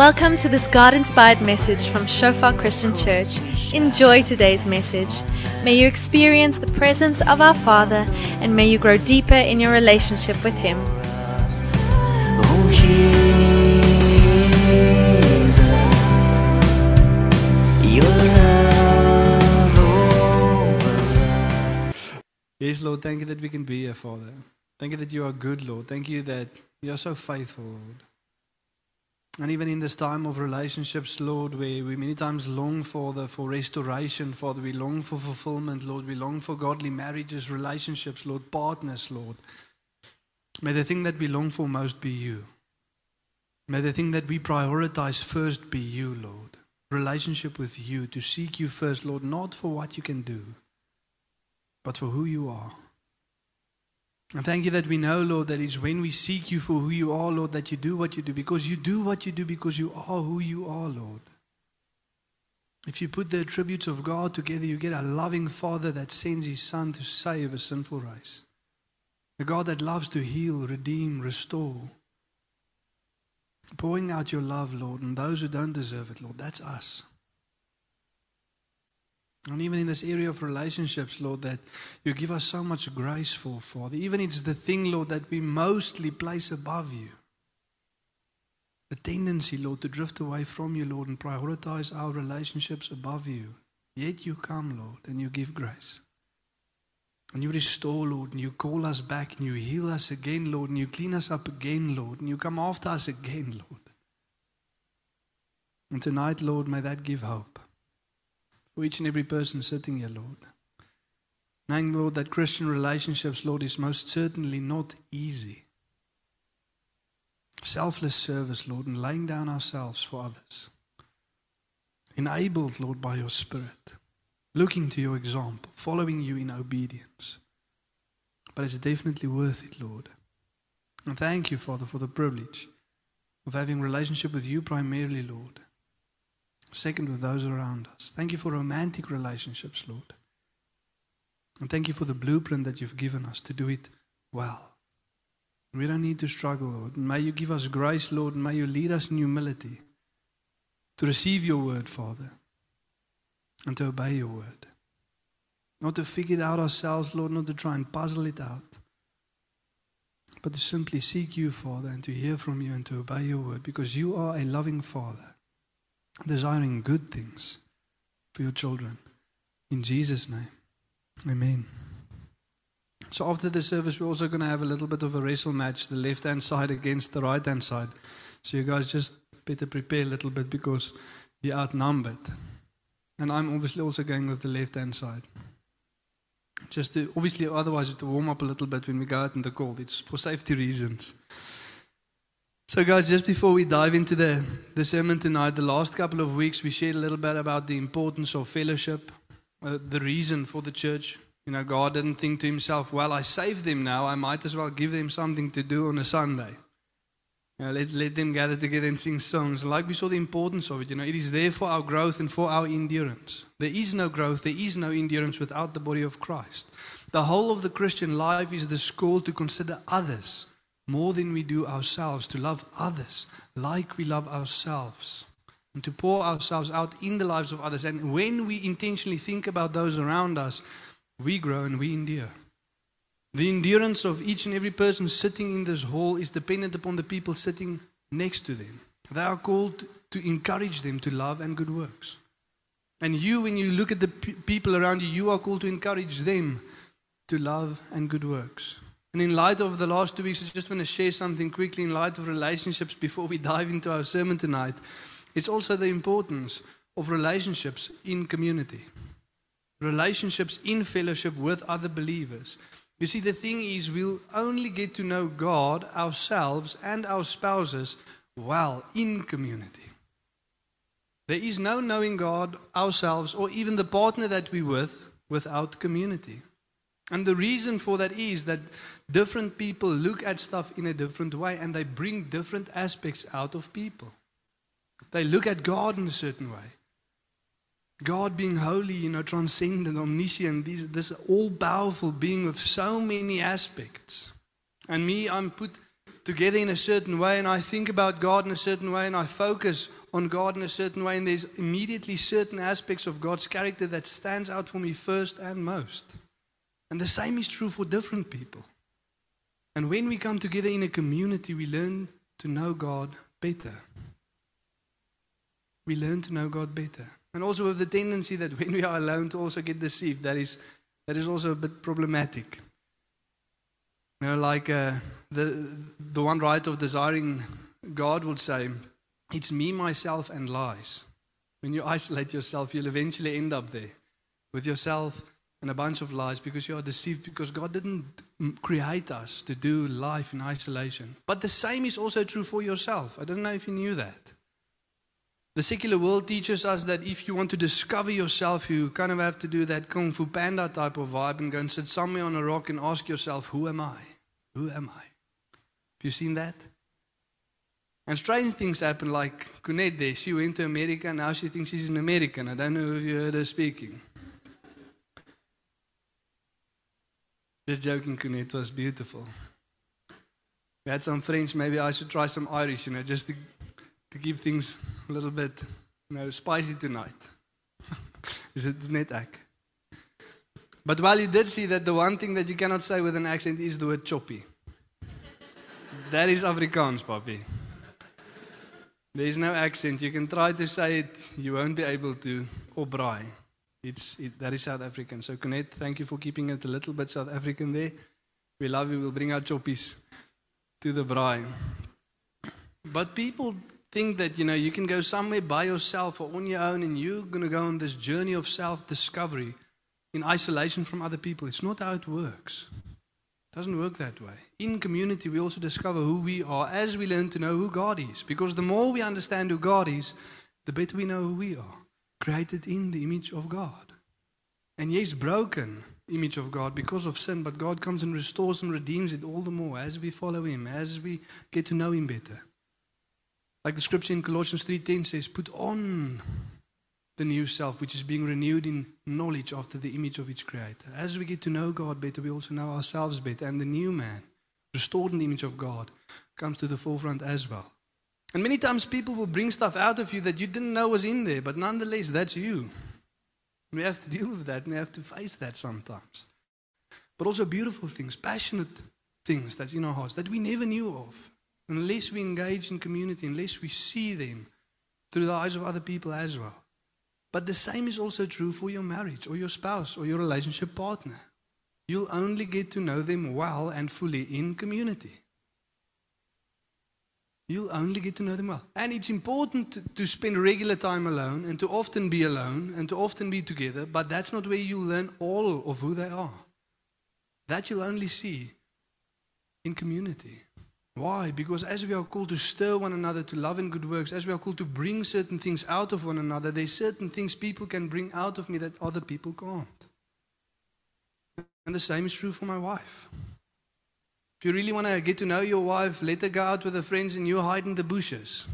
Welcome to this God inspired message from Shofar Christian Church. Enjoy today's message. May you experience the presence of our Father and may you grow deeper in your relationship with Him. Oh Jesus, your love over Yes, Lord, thank you that we can be here, Father. Thank you that you are good, Lord. Thank you that you are so faithful, Lord. And even in this time of relationships, Lord, where we many times long for the for restoration, Father, we long for fulfillment, Lord. We long for godly marriages, relationships, Lord, partners, Lord. May the thing that we long for most be you. May the thing that we prioritize first be you, Lord. Relationship with you, to seek you first, Lord, not for what you can do, but for who you are. And thank you that we know, Lord, that it's when we seek you for who you are, Lord, that you do what you do, because you do what you do because you are who you are, Lord. If you put the attributes of God together, you get a loving Father that sends his Son to save a sinful race. A God that loves to heal, redeem, restore. Pouring out your love, Lord, and those who don't deserve it, Lord, that's us. And even in this area of relationships, Lord, that you give us so much grace for, Father. Even it's the thing, Lord, that we mostly place above you. The tendency, Lord, to drift away from you, Lord, and prioritize our relationships above you. Yet you come, Lord, and you give grace. And you restore, Lord, and you call us back, and you heal us again, Lord, and you clean us up again, Lord, and you come after us again, Lord. And tonight, Lord, may that give hope for each and every person sitting here, Lord. Knowing, Lord, that Christian relationships, Lord, is most certainly not easy. Selfless service, Lord, and laying down ourselves for others. Enabled, Lord, by your Spirit. Looking to your example, following you in obedience. But it's definitely worth it, Lord. And thank you, Father, for the privilege of having relationship with you primarily, Lord. Second, with those around us. Thank you for romantic relationships, Lord. And thank you for the blueprint that you've given us to do it well. We don't need to struggle, Lord. May you give us grace, Lord, and may you lead us in humility to receive your word, Father, and to obey your word. Not to figure it out ourselves, Lord, not to try and puzzle it out, but to simply seek you, Father, and to hear from you and to obey your word, because you are a loving Father desiring good things for your children. In Jesus' name, amen. So, after the service, we're also going to have a little bit of a wrestle match the left hand side against the right hand side. So, you guys just better prepare a little bit because you're outnumbered. And I'm obviously also going with the left hand side. Just to, obviously, otherwise, to warm up a little bit when we go out in the cold. It's for safety reasons. So, guys, just before we dive into the, the sermon tonight, the last couple of weeks we shared a little bit about the importance of fellowship, uh, the reason for the church. You know, God didn't think to himself, well, I saved them now, I might as well give them something to do on a Sunday. You know, let, let them gather together and sing songs. Like we saw the importance of it, you know, it is there for our growth and for our endurance. There is no growth, there is no endurance without the body of Christ. The whole of the Christian life is the call to consider others more than we do ourselves, to love others like we love ourselves, and to pour ourselves out in the lives of others. And when we intentionally think about those around us, we grow and we endure. The endurance of each and every person sitting in this hall is dependent upon the people sitting next to them. They are called to encourage them to love and good works. And you, when you look at the pe- people around you, you are called to encourage them to love and good works. And in light of the last two weeks, I just want to share something quickly in light of relationships before we dive into our sermon tonight. It's also the importance of relationships in community, relationships in fellowship with other believers. You see, the thing is, we'll only get to know God, ourselves, and our spouses well in community. There is no knowing God, ourselves, or even the partner that we're with without community. And the reason for that is that different people look at stuff in a different way and they bring different aspects out of people. They look at God in a certain way. God being holy, you know, transcendent, omniscient, this, this all powerful being with so many aspects. And me, I'm put together in a certain way and I think about God in a certain way and I focus on God in a certain way, and there's immediately certain aspects of God's character that stands out for me first and most. And the same is true for different people. And when we come together in a community, we learn to know God better. We learn to know God better. And also with the tendency that when we are alone to also get deceived, that is, that is also a bit problematic. You know, like uh, the, the one writer of Desiring God would say, it's me, myself, and lies. When you isolate yourself, you'll eventually end up there with yourself and a bunch of lies because you are deceived because God didn't create us to do life in isolation. But the same is also true for yourself. I don't know if you knew that. The secular world teaches us that if you want to discover yourself, you kind of have to do that Kung Fu Panda type of vibe and go and sit somewhere on a rock and ask yourself, Who am I? Who am I? Have you seen that? And strange things happen, like there. She went to America, now she thinks she's an American. I don't know if you heard her speaking. Just joking, it was beautiful. We had some French, maybe I should try some Irish, you know, just to, to keep things a little bit, you know, spicy tonight. Is it net? But while you did see that the one thing that you cannot say with an accent is the word choppy. that is Afrikaans, Papi. There is no accent. You can try to say it, you won't be able to. Or braai. It's, it, that is South African. So, Connect, thank you for keeping it a little bit South African there. We love you. We'll bring our choppies to the braai. But people think that, you know, you can go somewhere by yourself or on your own and you're going to go on this journey of self discovery in isolation from other people. It's not how it works. It doesn't work that way. In community, we also discover who we are as we learn to know who God is. Because the more we understand who God is, the better we know who we are. Created in the image of God. And yes, broken image of God because of sin, but God comes and restores and redeems it all the more as we follow Him, as we get to know Him better. Like the scripture in Colossians 3:10 says, put on the new self, which is being renewed in knowledge after the image of its creator. As we get to know God better, we also know ourselves better. And the new man, restored in the image of God, comes to the forefront as well. And many times people will bring stuff out of you that you didn't know was in there, but nonetheless, that's you. We have to deal with that and we have to face that sometimes. But also beautiful things, passionate things that's in our hearts that we never knew of. Unless we engage in community, unless we see them through the eyes of other people as well. But the same is also true for your marriage or your spouse or your relationship partner. You'll only get to know them well and fully in community. You'll only get to know them well. And it's important to, to, spend regular time alone and to often be alone and to often be together, but that's not where you learn all of who they are. That you'll only see in community. Why? Because as we are called to stir one another to love and good works, as we are called to bring certain things out of one another, there's certain things people can bring out of me that other people can't. And the same is true for my wife. If you really want to get to know your wife, let her go out with her friends and you hide in the bushes.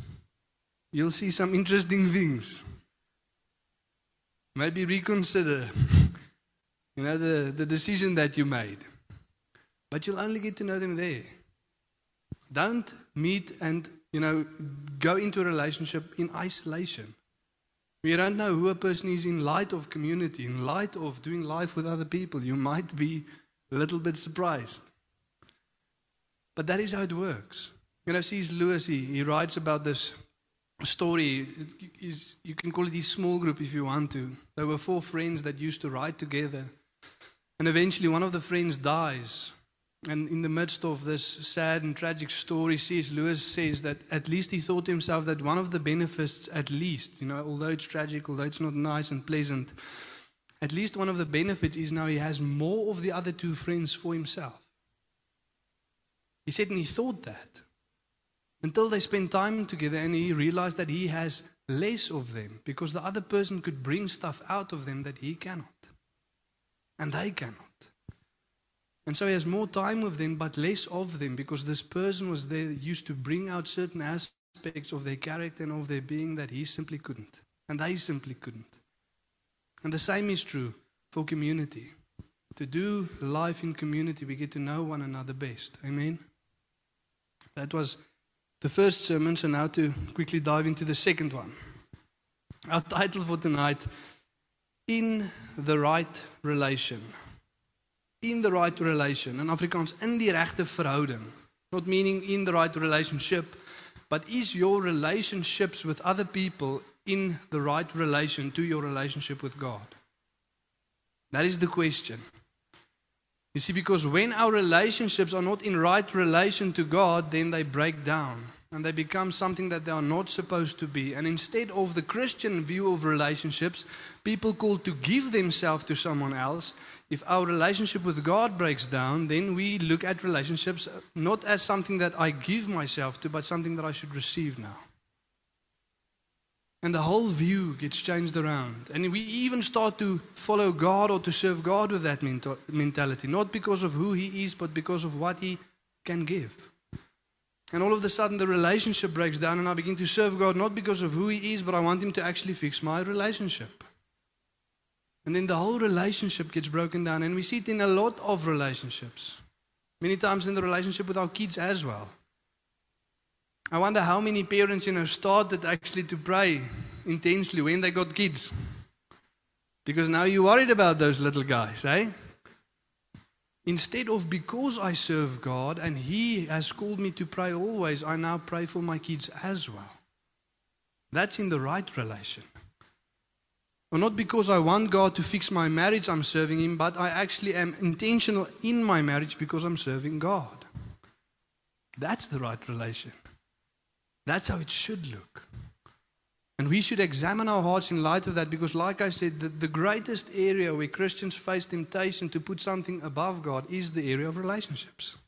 You'll see some interesting things. Maybe reconsider you know the, the decision that you made. But you'll only get to know them there. Don't meet and, you know, go into a relationship in isolation. We don't know who a person is in light of community, in light of doing life with other people. You might be a little bit surprised. But that is how it works. You know, C.S. Lewis, he, he writes about this story. You can call it his small group if you want to. There were four friends that used to ride together. And eventually one of the friends dies. And in the midst of this sad and tragic story, C.S. Lewis says that at least he thought to himself that one of the benefits, at least, you know, although it's tragic, although it's not nice and pleasant, at least one of the benefits is now he has more of the other two friends for himself. He said, and he thought that until they spent time together and he realized that he has less of them because the other person could bring stuff out of them that he cannot. And they cannot. And so he has more time with them, but less of them, because this person was there used to bring out certain aspects of their character and of their being that he simply couldn't. And they simply couldn't. And the same is true for community. To do life in community, we get to know one another best. Amen. That was the first sermon, so now to quickly dive into the second one. Our title for tonight In the Right Relation. In the right relation. In Afrikaans, in die regte verhouding. Not meaning in the right relationship, but is your relationships with other people in the right relation to your relationship with God? That is the question. You see, because when our relationships are not in right relation to God, then they break down and they become something that they are not supposed to be. And instead of the Christian view of relationships, people called to give themselves to someone else, if our relationship with God breaks down, then we look at relationships not as something that I give myself to, but something that I should receive now. And the whole view gets changed around. And we even start to follow God or to serve God with that mentality, not because of who He is, but because of what He can give. And all of a sudden, the relationship breaks down, and I begin to serve God not because of who He is, but I want Him to actually fix my relationship. And then the whole relationship gets broken down, and we see it in a lot of relationships. Many times in the relationship with our kids as well. I wonder how many parents, you know, started actually to pray intensely when they got kids. Because now you're worried about those little guys, eh? Instead of because I serve God and He has called me to pray always, I now pray for my kids as well. That's in the right relation. Or not because I want God to fix my marriage, I'm serving Him, but I actually am intentional in my marriage because I'm serving God. That's the right relation. That's how it should look. And we should examine our hearts in light of that because, like I said, the, the greatest area where Christians face temptation to put something above God is the area of relationships.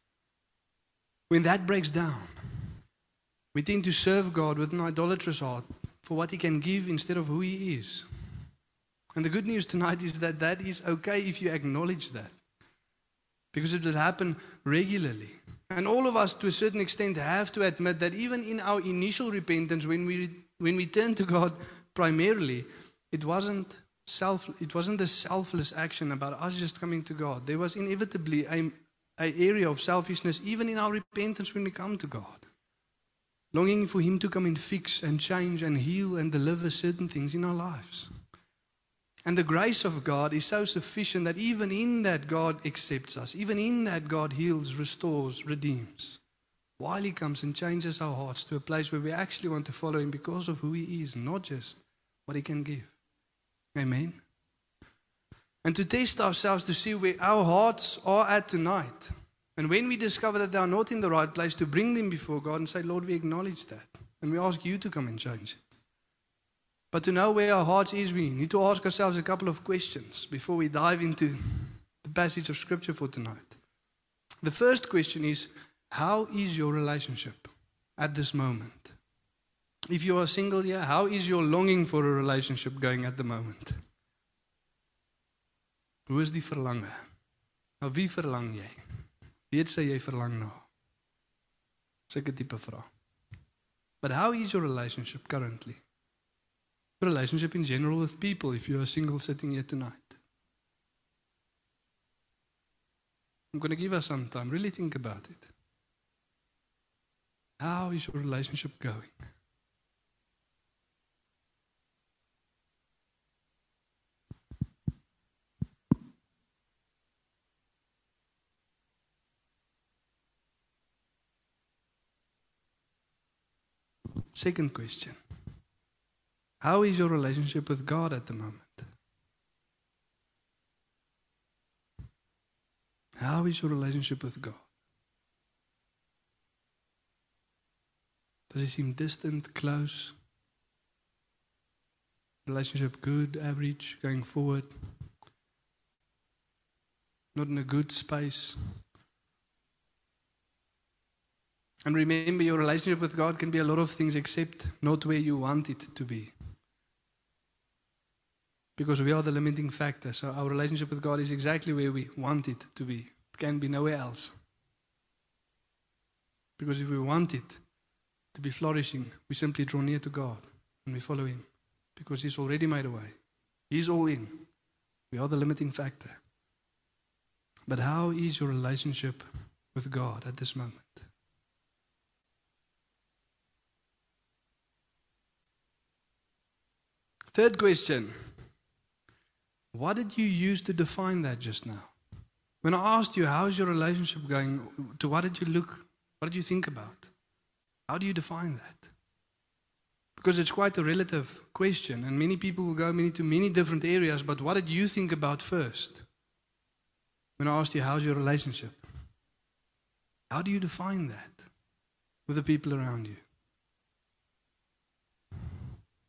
When that breaks down, we tend to serve God with an idolatrous heart for what He can give instead of who He is. And the good news tonight is that that is okay if you acknowledge that. Because it will happen regularly. And all of us, to a certain extent, have to admit that even in our initial repentance, when we when we turn to God primarily, it wasn't self. It wasn't a selfless action about us just coming to God. There was inevitably a, area of selfishness even in our repentance when we come to God, longing for Him to come and fix and change and heal and deliver certain things in our lives. And the grace of God is so sufficient that even in that God accepts us, even in that God heals, restores, redeems. While He comes and changes our hearts to a place where we actually want to follow Him because of who He is, not just what He can give. Amen. And to test ourselves to see where our hearts are at tonight. And when we discover that they are not in the right place, to bring them before God and say, Lord, we acknowledge that. And we ask you to come and change it. But to know where our hearts is, we need to ask ourselves a couple of questions before we dive into the passage of Scripture for tonight. The first question is How is your relationship at this moment? If you are single here, how is your longing for a relationship going at the moment? Hoe is die verlange? Nou wie verlang jy? Weet sê jy verlang na? Sulke tipe vraag. But how is your relationship currently? Relationship in general with people if you are single sitting here tonight. I'm going to give us some time. Really think about it. How is your relationship going? Second question. How is your relationship with God at the moment? How is your relationship with God? Does it seem distant, close? Relationship good, average, going forward? Not in a good space? And remember, your relationship with God can be a lot of things except not where you want it to be because we are the limiting factor. So our relationship with God is exactly where we want it to be. It can be nowhere else. Because if we want it to be flourishing, we simply draw near to God and we follow Him because He's already made a way. He's all in. We are the limiting factor. But how is your relationship with God at this moment? Third question. What did you use to define that just now? When I asked you, how's your relationship going, to what did you look? What did you think about? How do you define that? Because it's quite a relative question, and many people will go many, to many different areas, but what did you think about first? When I asked you, how's your relationship? How do you define that with the people around you?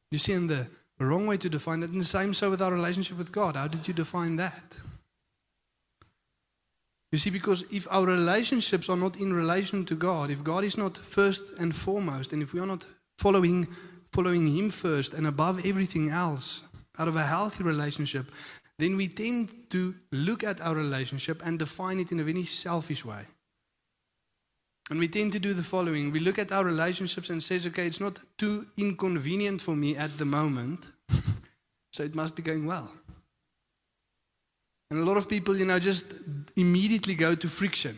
You see, in the wrong way to define it, and the same so with our relationship with God. How did you define that? You see, because if our relationships are not in relation to God, if God is not first and foremost, and if we are not following, following Him first and above everything else, out of a healthy relationship, then we tend to look at our relationship and define it in a very selfish way. And we tend to do the following. We look at our relationships and says, okay, it's not too inconvenient for me at the moment, so it must be going well. And a lot of people, you know, just immediately go to friction.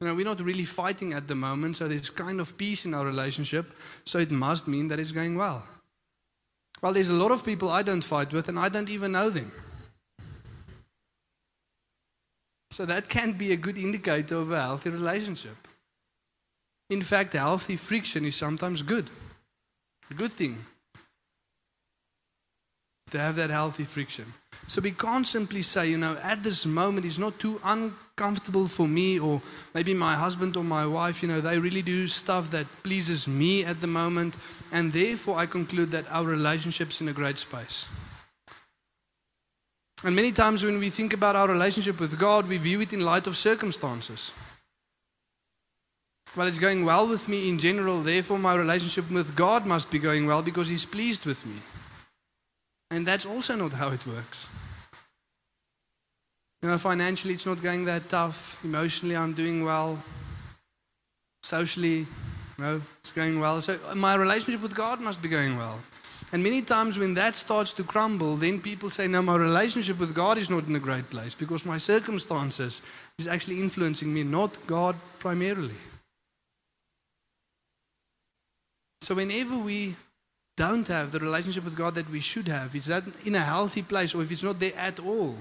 You know, we're not really fighting at the moment, so there's kind of peace in our relationship, so it must mean that it's going well. Well, there's a lot of people I don't fight with, and I don't even know them. So that can be a good indicator of a healthy relationship. In fact, healthy friction is sometimes good. A good thing to have that healthy friction. So we can't simply say, you know, at this moment it's not too uncomfortable for me, or maybe my husband or my wife, you know, they really do stuff that pleases me at the moment, and therefore I conclude that our relationship's in a great space. And many times when we think about our relationship with God, we view it in light of circumstances. Well, it's going well with me in general, therefore my relationship with God must be going well because He's pleased with me. And that's also not how it works. You know, financially, it's not going that tough. Emotionally, I'm doing well. Socially, know, it's going well. So my relationship with God must be going well. And many times when that starts to crumble, then people say, no, my relationship with God is not in a great place because my circumstances is actually influencing me, not God primarily. So whenever we don't have the relationship with God that we should have, is that in a healthy place, or if it's not there at all,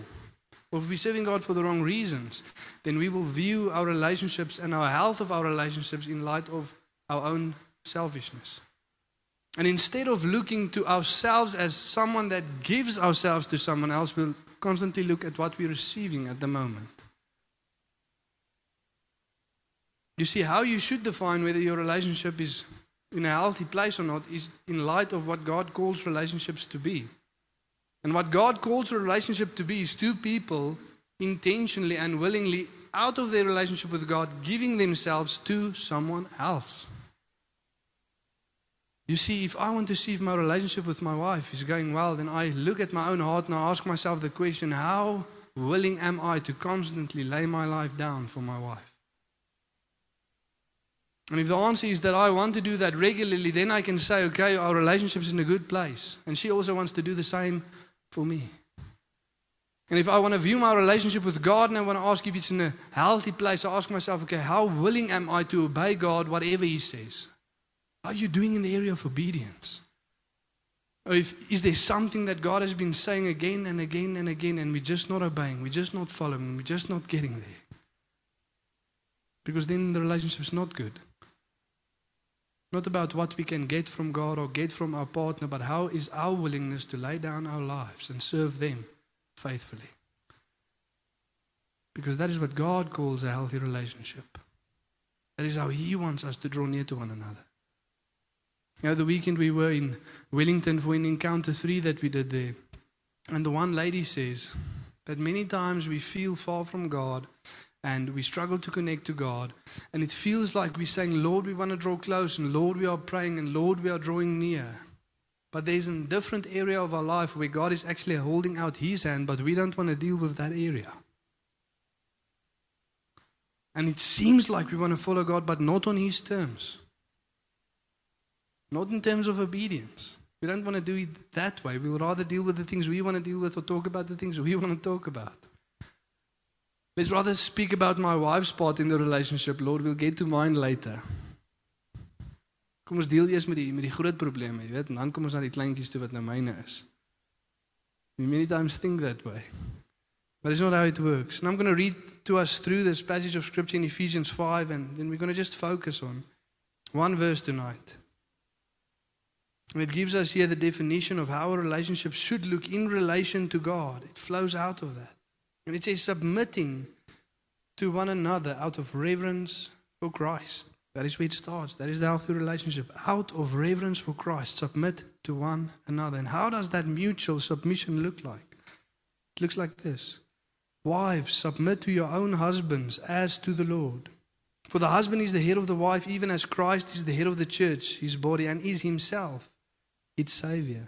or if we're serving God for the wrong reasons, then we will view our relationships and our health of our relationships in light of our own selfishness. And instead of looking to ourselves as someone that gives ourselves to someone else, we'll constantly look at what we're receiving at the moment. You see, how you should define whether your relationship is in a healthy place or not is in light of what God calls relationships to be. And what God calls a relationship to be is two people intentionally and willingly out of their relationship with God giving themselves to someone else. You see, if I want to see if my relationship with my wife is going well, then I look at my own heart and I ask myself the question how willing am I to constantly lay my life down for my wife? And if the answer is that I want to do that regularly, then I can say, okay, our relationship's in a good place. And she also wants to do the same for me. And if I want to view my relationship with God and I want to ask if it's in a healthy place, I ask myself, okay, how willing am I to obey God, whatever He says? How are you doing in the area of obedience? Or if, is there something that God has been saying again and again and again, and we're just not obeying, we're just not following, we're just not getting there? Because then the relationship's not good. Not about what we can get from God or get from our partner, but how is our willingness to lay down our lives and serve them faithfully. Because that is what God calls a healthy relationship. That is how He wants us to draw near to one another. You know, the weekend we were in Wellington for an encounter three that we did there. And the one lady says that many times we feel far from God and we struggle to connect to God. And it feels like we're saying, Lord, we want to draw close, and Lord, we are praying, and Lord, we are drawing near. But there's a different area of our life where God is actually holding out His hand, but we don't want to deal with that area. And it seems like we want to follow God, but not on His terms. Not in terms of obedience. We don't want to do it that way. We would rather deal with the things we want to deal with or talk about the things we want to talk about. Let's rather speak about my wife's part in the relationship, Lord. We'll get to mine later. Kom ons deel eers met die met die groot probleme, jy weet, en dan kom ons na die kleintjies toe wat nou myne is. We many times think that way. But it's not how it works. And I'm going to read to us through this passage of scripture in Ephesians 5 and then we're going to just focus on one verse tonight. And it gives us here the definition of how a relationship should look in relation to God. It flows out of that. And it says submitting to one another out of reverence for Christ. That is where it starts. That is the healthy relationship. Out of reverence for Christ, submit to one another. And how does that mutual submission look like? It looks like this Wives, submit to your own husbands as to the Lord. For the husband is the head of the wife, even as Christ is the head of the church, his body, and is himself its Savior.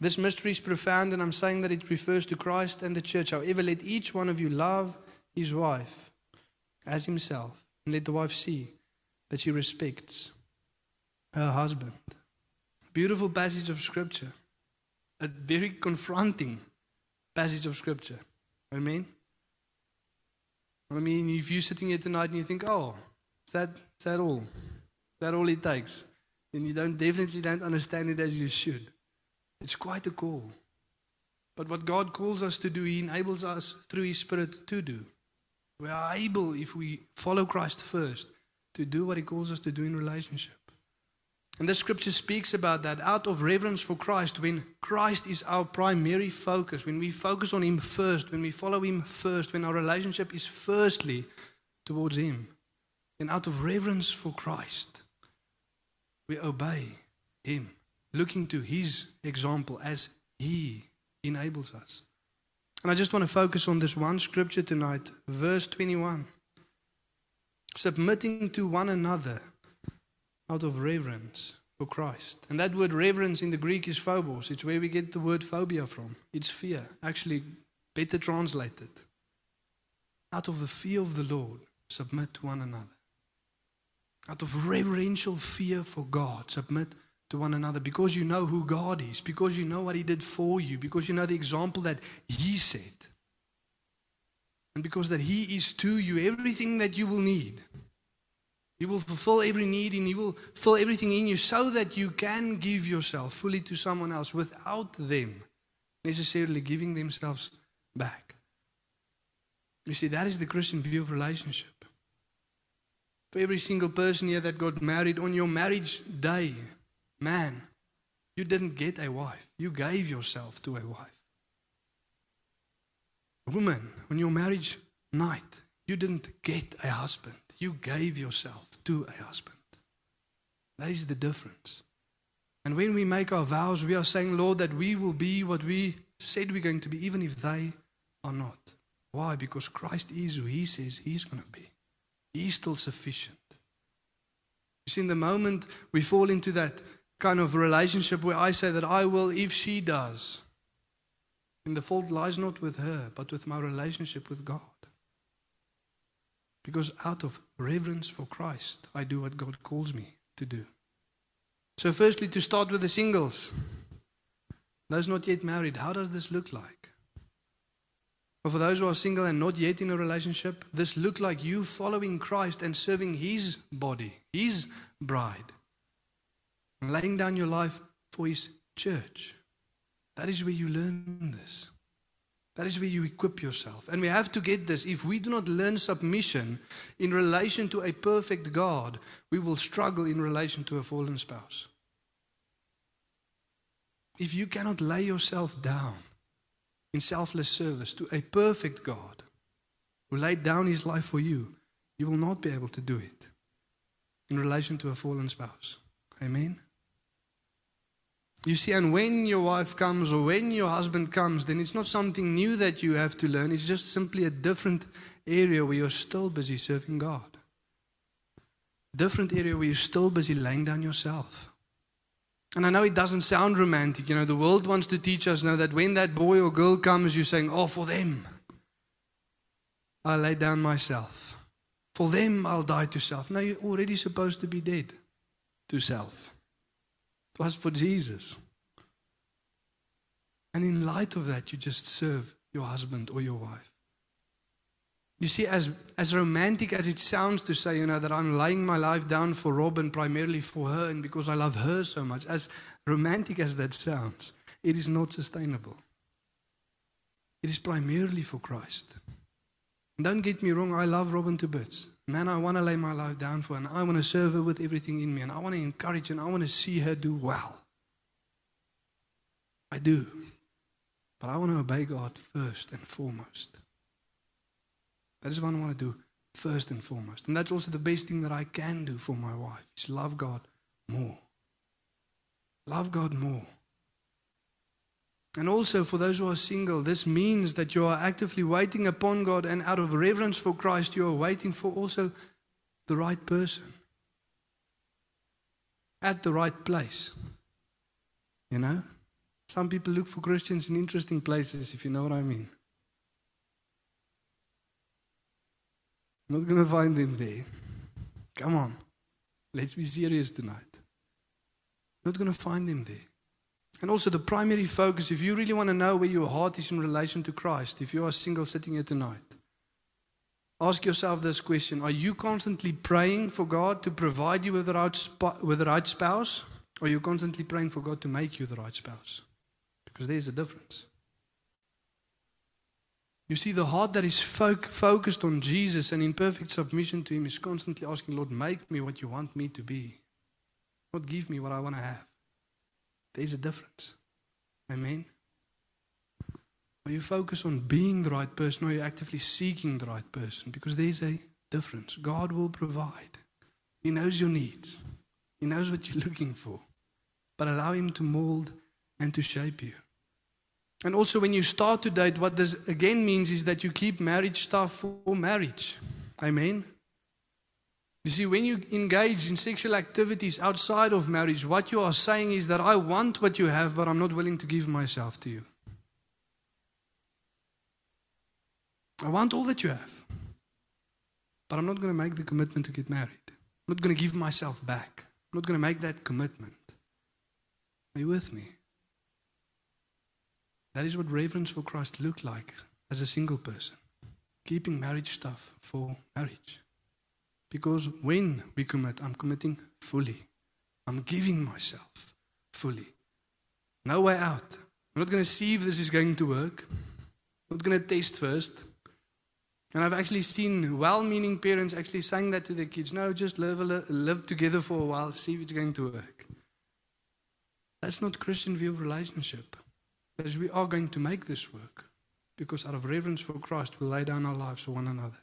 This mystery is profound, and I'm saying that it refers to Christ and the church. However, let each one of you love his wife as himself, and let the wife see that she respects her husband. Beautiful passage of scripture, a very confronting passage of scripture. Amen. I mean, if you're sitting here tonight and you think, "Oh, is that is that all? Is that all it takes?" Then you don't definitely don't understand it as you should. It's quite a call. But what God calls us to do, He enables us through His Spirit to do. We are able, if we follow Christ first, to do what He calls us to do in relationship. And the scripture speaks about that out of reverence for Christ, when Christ is our primary focus, when we focus on Him first, when we follow Him first, when our relationship is firstly towards Him, then out of reverence for Christ, we obey Him looking to his example as he enables us. And I just want to focus on this one scripture tonight, verse 21. Submitting to one another out of reverence for Christ. And that word reverence in the Greek is phobos. It's where we get the word phobia from. It's fear, actually, better translated. Out of the fear of the Lord, submit to one another. Out of reverential fear for God, submit to one another because you know who God is, because you know what He did for you, because you know the example that He set, and because that He is to you everything that you will need. He will fulfill every need and He will fill everything in you so that you can give yourself fully to someone else without them necessarily giving themselves back. You see, that is the Christian view of relationship. For every single person here that got married on your marriage day, Man, you didn't get a wife. You gave yourself to a wife. Woman, on your marriage night, you didn't get a husband. You gave yourself to a husband. That is the difference. And when we make our vows, we are saying, Lord, that we will be what we said we're going to be, even if they are not. Why? Because Christ is who He says He's going to be. He's still sufficient. You see, in the moment we fall into that kind of relationship where I say that I will if she does. And the fault lies not with her, but with my relationship with God. Because out of reverence for Christ, I do what God calls me to do. So, firstly, to start with the singles, those not yet married, how does this look like? Or for those who are single and not yet in a relationship, this look like you following Christ and serving His body, His bride laying down your life for His church. That is where you learn this. That is where you equip yourself. And we have to get this. If we do not learn submission in relation to a perfect God, we will struggle in relation to a fallen spouse. If you cannot lay yourself down in selfless service to a perfect God who laid down his life for you, you will not be able to do it in relation to a fallen spouse. Amen. You see, and when your wife comes or when your husband comes, then it's not something new that you have to learn. It's just simply a different area where you're still busy serving God. Different area where you're still busy laying down yourself. And I know it doesn't sound romantic. You know, the world wants to teach us now that when that boy or girl comes, you're saying, Oh, for them, I'll lay down myself. For them, I'll die to self. Now you're already supposed to be dead to self. Was for Jesus. And in light of that, you just serve your husband or your wife. You see, as, as romantic as it sounds to say, you know, that I'm laying my life down for Robin primarily for her and because I love her so much, as romantic as that sounds, it is not sustainable. It is primarily for Christ. Don't get me wrong, I love Robin to bits. Man, I want to lay my life down for her and I want to serve her with everything in me and I want to encourage her and I want to see her do well. I do. But I want to obey God first and foremost. That is what I want to do first and foremost. And that's also the best thing that I can do for my wife is love God more. Love God more. And also for those who are single, this means that you are actively waiting upon God and out of reverence for Christ, you are waiting for also the right person at the right place. You know? Some people look for Christians in interesting places, if you know what I mean. I'm not going to find them there. Come on. Let's be serious tonight. Not going to find them there. And also, the primary focus, if you really want to know where your heart is in relation to Christ, if you are single sitting here tonight, ask yourself this question Are you constantly praying for God to provide you with the right, sp- with the right spouse? Or are you constantly praying for God to make you the right spouse? Because there's a difference. You see, the heart that is fo- focused on Jesus and in perfect submission to Him is constantly asking, Lord, make me what you want me to be. Not give me what I want to have. There's a difference. Amen. Are you focused on being the right person or are you actively seeking the right person? Because there's a difference. God will provide. He knows your needs. He knows what you're looking for. But allow Him to mold and to shape you. And also, when you start to date, what this again means is that you keep marriage stuff for marriage. Amen. You see, when you engage in sexual activities outside of marriage, what you are saying is that I want what you have, but I'm not willing to give myself to you. I want all that you have, but I'm not going to make the commitment to get married. I'm not going to give myself back. I'm not going to make that commitment. Are you with me? That is what reverence for Christ looked like as a single person. Keeping marriage stuff for marriage. Because when we commit, I'm committing fully. I'm giving myself fully. No way out. I'm not going to see if this is going to work. I'm not going to test first. And I've actually seen well meaning parents actually saying that to their kids no, just live, live together for a while, see if it's going to work. That's not Christian view of relationship. As we are going to make this work because out of reverence for Christ, we'll lay down our lives for one another.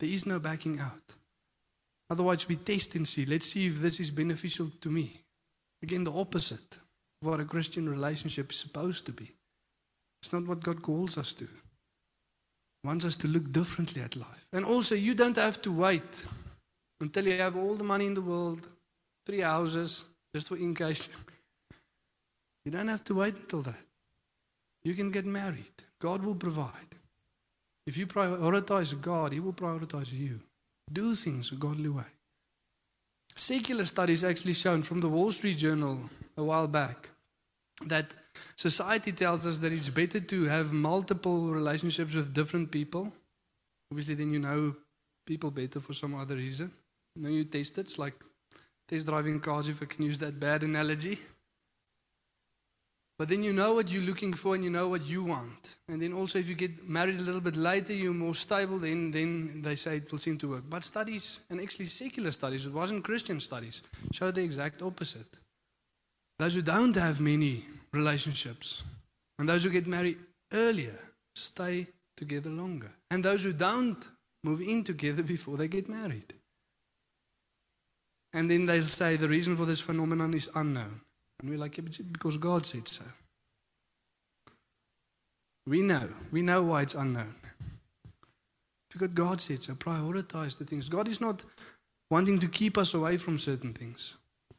There is no backing out. Otherwise, we test and see. Let's see if this is beneficial to me. Again, the opposite of what a Christian relationship is supposed to be. It's not what God calls us to. He wants us to look differently at life. And also, you don't have to wait until you have all the money in the world, three houses, just for in case. You don't have to wait until that. You can get married. God will provide. If you prioritize God, He will prioritize you. Do things a godly way. Secular studies actually shown from the Wall Street Journal a while back that society tells us that it's better to have multiple relationships with different people. Obviously, then you know people better for some other reason. You know, you test it. It's like test driving cars, if I can use that bad analogy. But then you know what you're looking for and you know what you want. And then also, if you get married a little bit later, you're more stable, then, then they say it will seem to work. But studies, and actually secular studies, it wasn't Christian studies, show the exact opposite. Those who don't have many relationships and those who get married earlier stay together longer. And those who don't move in together before they get married. And then they'll say the reason for this phenomenon is unknown. And we're like, yeah, because God said so. We know. We know why it's unknown. Because God said so. Prioritize the things. God is not wanting to keep us away from certain things.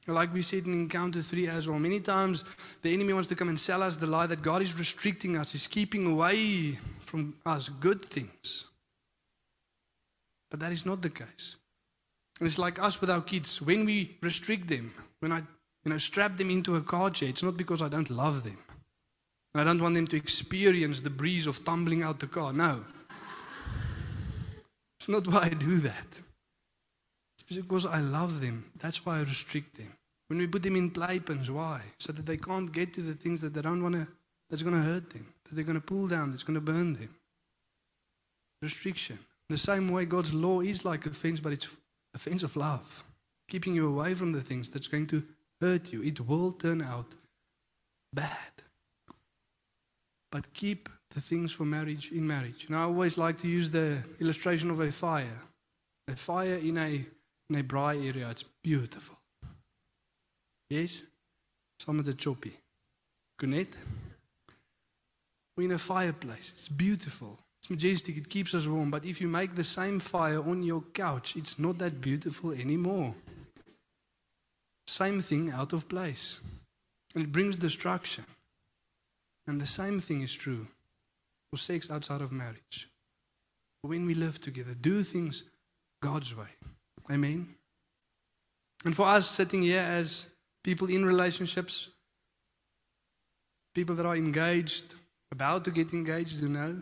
Like we said in Encounter 3 as well, many times the enemy wants to come and sell us the lie that God is restricting us, He's keeping away from us good things. But that is not the case. And it's like us with our kids. When we restrict them, when I you know, strap them into a car chair, it's not because I don't love them. And I don't want them to experience the breeze of tumbling out the car. No. It's not why I do that. It's because I love them. That's why I restrict them. When we put them in playpens, why? So that they can't get to the things that they don't want to, that's going to hurt them, that they're going to pull down, that's going to burn them. Restriction. The same way God's law is like a fence, but it's a fence of love, keeping you away from the things that's going to hurt you. It will turn out bad. But keep the things for marriage in marriage. And I always like to use the illustration of a fire. A fire in a in a braai area, it's beautiful. Yes? Some of the choppy. Connect? We're in a fireplace. It's beautiful. It's majestic. It keeps us warm. But if you make the same fire on your couch, it's not that beautiful anymore. Same thing out of place. And it brings destruction. And the same thing is true for sex outside of marriage. When we live together, do things God's way. Amen. And for us sitting here as people in relationships, people that are engaged, about to get engaged, who know?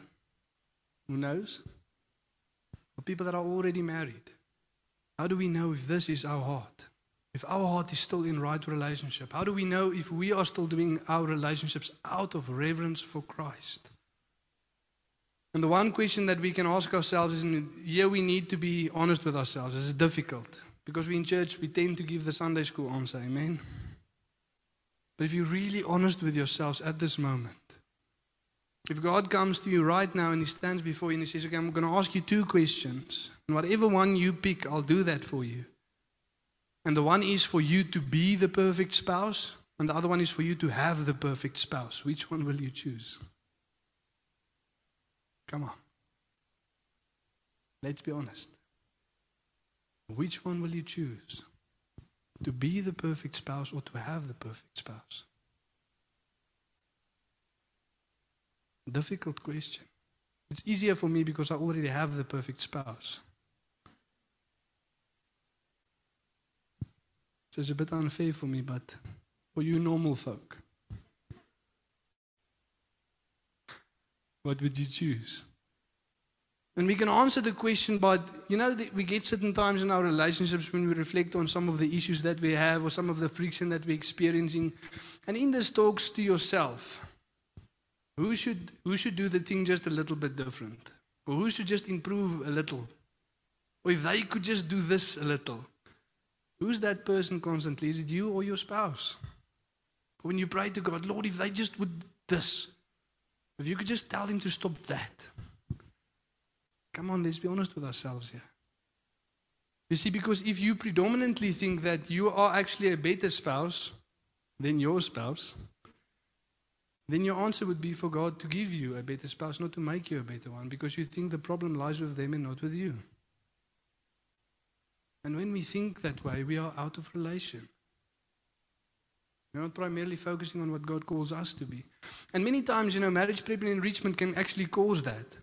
Who knows? Or people that are already married. How do we know if this is our heart? If our oh, heart is still in right relationship? How do we know if we are still doing our relationships out of reverence for Christ? And the one question that we can ask ourselves is and here we need to be honest with ourselves. It's difficult because we in church, we tend to give the Sunday school answer. Amen. But if you're really honest with yourselves at this moment, if God comes to you right now and He stands before you and He says, Okay, I'm going to ask you two questions. And whatever one you pick, I'll do that for you. And the one is for you to be the perfect spouse, and the other one is for you to have the perfect spouse. Which one will you choose? Come on. Let's be honest. Which one will you choose? To be the perfect spouse or to have the perfect spouse? Difficult question. It's easier for me because I already have the perfect spouse. So it's a bit unfair for me, but for you normal folk, what would you choose? And we can answer the question, but you know, we get certain times in our relationships when we reflect on some of the issues that we have or some of the friction that we're experiencing. And in this talks to yourself, who should, who should do the thing just a little bit different? Or who should just improve a little? Or if they could just do this a little? Who's that person constantly? Is it you or your spouse? When you pray to God, Lord, if they just would this, if you could just tell them to stop that. Come on, let's be honest with ourselves here. You see, because if you predominantly think that you are actually a better spouse than your spouse, then your answer would be for God to give you a better spouse, not to make you a better one, because you think the problem lies with them and not with you. And when we think that way, we are out of relation. We're not primarily focusing on what God calls us to be. And many times, you know, marriage prep and enrichment can actually cause that.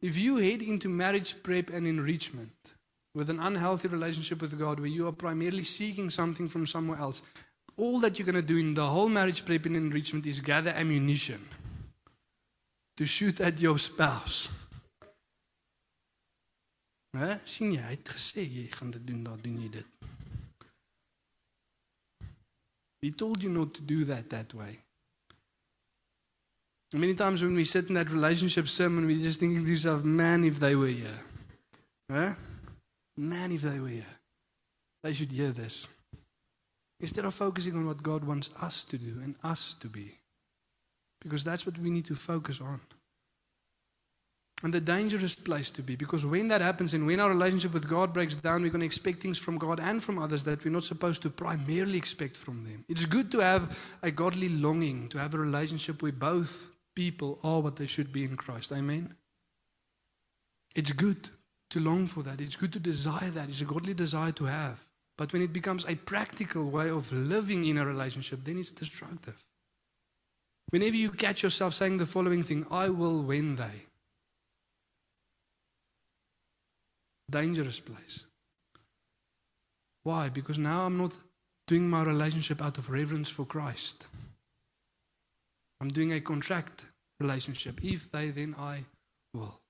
If you head into marriage prep and enrichment with an unhealthy relationship with God, where you are primarily seeking something from somewhere else, all that you're going to do in the whole marriage prep and enrichment is gather ammunition to shoot at your spouse. Hè? sien jy, hy het gesê jy gaan dit doen, dan doen jy dit. He told you not to do that that way. Many times when we sit in that relationship sermon, we're just thinking to yourself, man, if they were here. Huh? Man, if they were here. They should hear this. Instead of focusing on what God wants us to do and us to be. Because that's what we need to focus on. And the dangerous place to be, because when that happens and when our relationship with God breaks down, we're going to expect things from God and from others that we're not supposed to primarily expect from them. It's good to have a godly longing, to have a relationship where both people are what they should be in Christ. Amen. It's good to long for that. It's good to desire that. It's a godly desire to have. But when it becomes a practical way of living in a relationship, then it's destructive. Whenever you catch yourself saying the following thing, I will when they. Dangerous place. Why? Because now I'm not doing my relationship out of reverence for Christ. I'm doing a contract relationship. If they, then I will.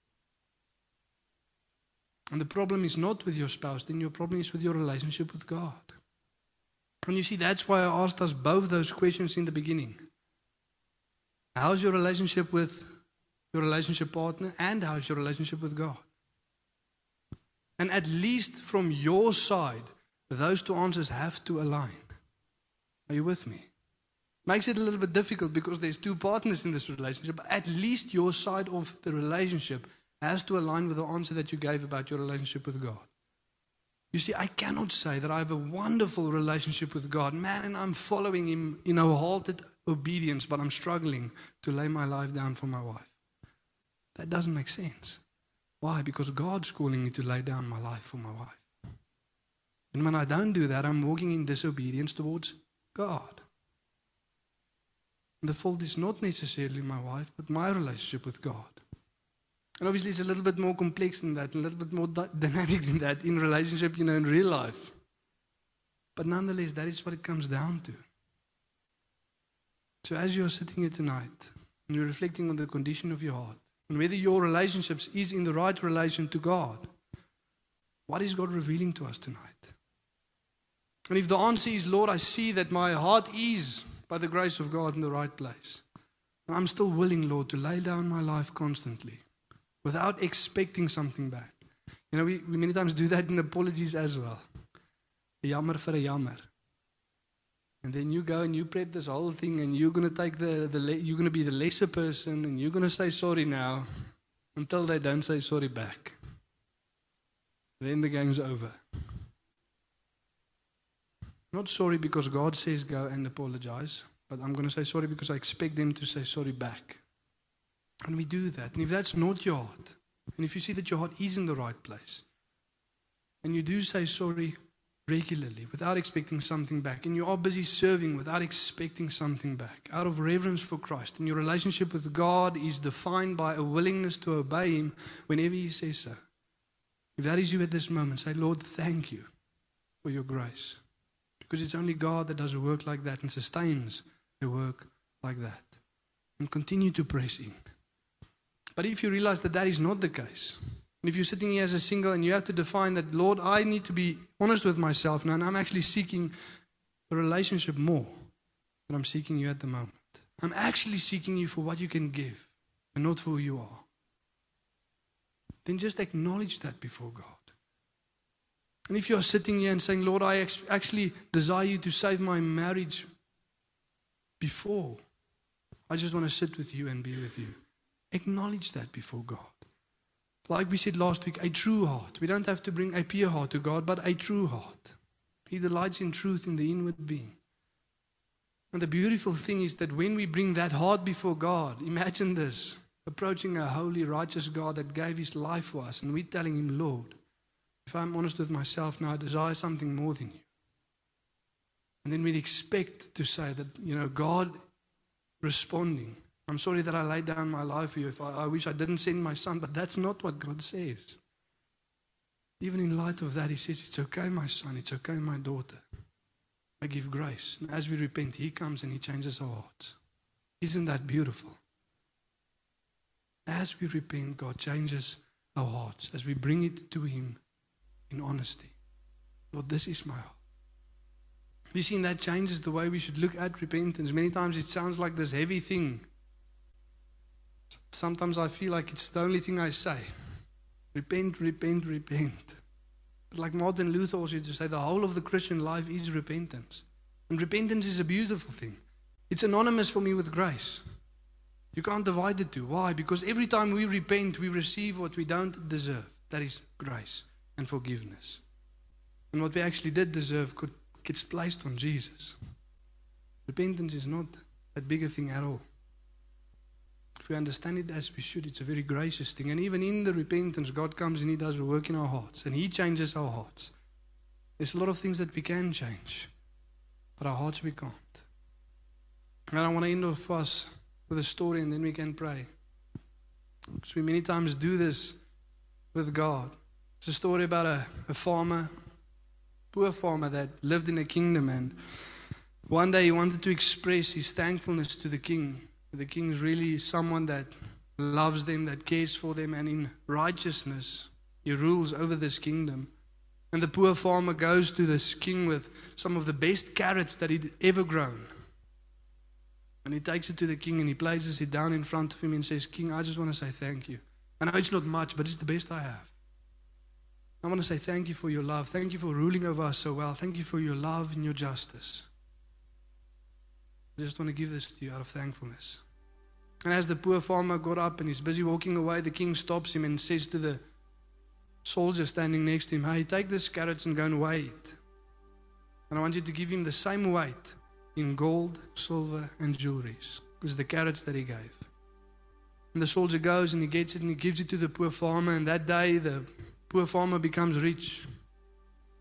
And the problem is not with your spouse, then your problem is with your relationship with God. And you see, that's why I asked us both those questions in the beginning. How's your relationship with your relationship partner, and how's your relationship with God? And at least from your side, those two answers have to align. Are you with me? Makes it a little bit difficult because there's two partners in this relationship, but at least your side of the relationship has to align with the answer that you gave about your relationship with God. You see, I cannot say that I have a wonderful relationship with God, man, and I'm following Him in a halted obedience, but I'm struggling to lay my life down for my wife. That doesn't make sense. Why? Because God's calling me to lay down my life for my wife. And when I don't do that, I'm walking in disobedience towards God. And the fault is not necessarily my wife, but my relationship with God. And obviously, it's a little bit more complex than that, a little bit more dy- dynamic than that in relationship, you know, in real life. But nonetheless, that is what it comes down to. So, as you're sitting here tonight and you're reflecting on the condition of your heart and whether your relationships is in the right relation to God, what is God revealing to us tonight? And if the answer is, Lord, I see that my heart is, by the grace of God, in the right place, and I'm still willing, Lord, to lay down my life constantly without expecting something back. You know, we, we many times do that in apologies as well. Jammer for a jammer. And then you go and you prep this whole thing, and you're going to take the, the you're going to be the lesser person, and you're going to say sorry now until they don't say sorry back. Then the game's over. Not sorry because God says go and apologize, but I'm going to say sorry because I expect them to say sorry back. And we do that. And if that's not your heart, and if you see that your heart is in the right place, and you do say sorry regularly without expecting something back, and you are busy serving without expecting something back, out of reverence for Christ, and your relationship with God is defined by a willingness to obey Him whenever He says so. If that is you at this moment, say, Lord, thank you for your grace. Because it's only God that does a work like that and sustains a work like that. And continue to press in. But if you realize that that is not the case, and if you're sitting here as a single and you have to define that, Lord, I need to be honest with myself now, and I'm actually seeking a relationship more than I'm seeking you at the moment. I'm actually seeking you for what you can give and not for who you are. Then just acknowledge that before God. And if you're sitting here and saying, Lord, I actually desire you to save my marriage before, I just want to sit with you and be with you. Acknowledge that before God. Like we said last week, a true heart. We don't have to bring a pure heart to God, but a true heart. He delights in truth in the inward being. And the beautiful thing is that when we bring that heart before God, imagine this approaching a holy, righteous God that gave his life for us, and we're telling him, Lord, if I'm honest with myself now, I desire something more than you. And then we'd expect to say that, you know, God responding, I'm sorry that I laid down my life for you. If I, I wish I didn't send my son, but that's not what God says. Even in light of that, He says, It's okay, my son, it's okay, my daughter. I give grace. And as we repent, He comes and He changes our hearts. Isn't that beautiful? As we repent, God changes our hearts as we bring it to Him in honesty. Lord, this is my heart. You see, that changes the way we should look at repentance. Many times it sounds like this heavy thing. Sometimes I feel like it's the only thing I say. Repent, repent, repent. But like Martin Luther also used to say, the whole of the Christian life is repentance. And repentance is a beautiful thing. It's anonymous for me with grace. You can't divide the two. Why? Because every time we repent, we receive what we don't deserve. That is grace and forgiveness. And what we actually did deserve could, gets placed on Jesus. Repentance is not that big a thing at all. If we understand it as we should, it's a very gracious thing. And even in the repentance, God comes and He does the work in our hearts and He changes our hearts. There's a lot of things that we can change, but our hearts we can't. And I want to end off us with a story and then we can pray. Because we many times do this with God. It's a story about a, a farmer, poor farmer that lived in a kingdom and one day he wanted to express his thankfulness to the king. The king is really someone that loves them, that cares for them, and in righteousness he rules over this kingdom. And the poor farmer goes to this king with some of the best carrots that he'd ever grown. And he takes it to the king and he places it down in front of him and says, King, I just want to say thank you. I know it's not much, but it's the best I have. I want to say thank you for your love. Thank you for ruling over us so well. Thank you for your love and your justice. I just want to give this to you out of thankfulness. And as the poor farmer got up and he's busy walking away, the king stops him and says to the soldier standing next to him, Hey, take this carrots and go and weigh it. And I want you to give him the same weight in gold, silver, and jewelries. Because the carrots that he gave. And the soldier goes and he gets it and he gives it to the poor farmer. And that day, the poor farmer becomes rich.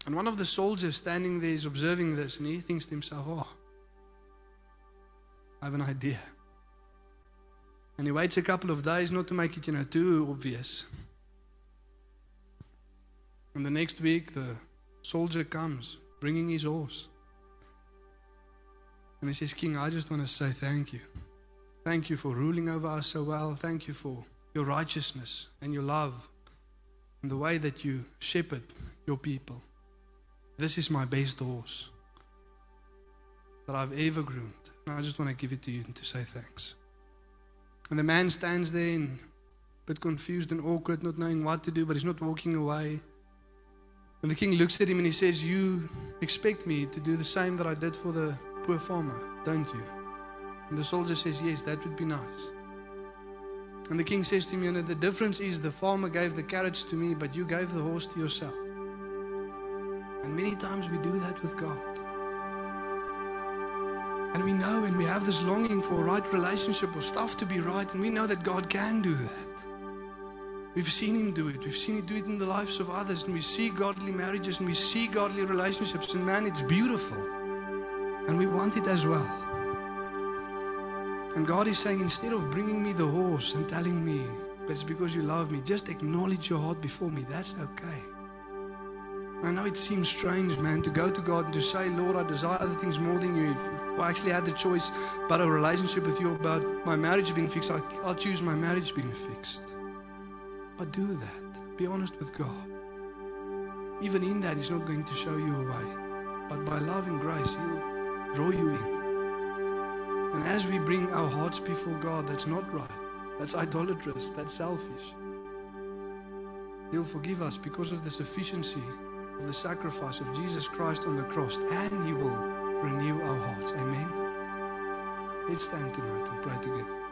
And one of the soldiers standing there is observing this and he thinks to himself, Oh, I have an idea. And he waits a couple of days, not to make it, you know, too obvious. And the next week, the soldier comes, bringing his horse. And he says, King, I just want to say thank you. Thank you for ruling over us so well. Thank you for your righteousness and your love and the way that you shepherd your people. This is my best horse that I've ever groomed. And I just want to give it to you and to say thanks. And the man stands there and a bit confused and awkward, not knowing what to do, but he's not walking away. And the king looks at him and he says, You expect me to do the same that I did for the poor farmer, don't you? And the soldier says, Yes, that would be nice. And the king says to him, You know, the difference is the farmer gave the carriage to me, but you gave the horse to yourself. And many times we do that with God. And we know and we have this longing for a right relationship or stuff to be right, and we know that God can do that. We've seen Him do it. We've seen Him do it in the lives of others, and we see godly marriages and we see godly relationships, and man, it's beautiful. And we want it as well. And God is saying, instead of bringing me the horse and telling me it's because you love me, just acknowledge your heart before me. That's okay. I know it seems strange, man, to go to God and to say, Lord, I desire other things more than you. If I actually had the choice about a relationship with you, about my marriage being fixed, I'll choose my marriage being fixed. But do that. Be honest with God. Even in that, He's not going to show you a way. But by love and grace, He'll draw you in. And as we bring our hearts before God, that's not right. That's idolatrous. That's selfish. He'll forgive us because of the sufficiency the sacrifice of Jesus Christ on the cross, and He will renew our hearts. Amen. Let's stand tonight and pray together.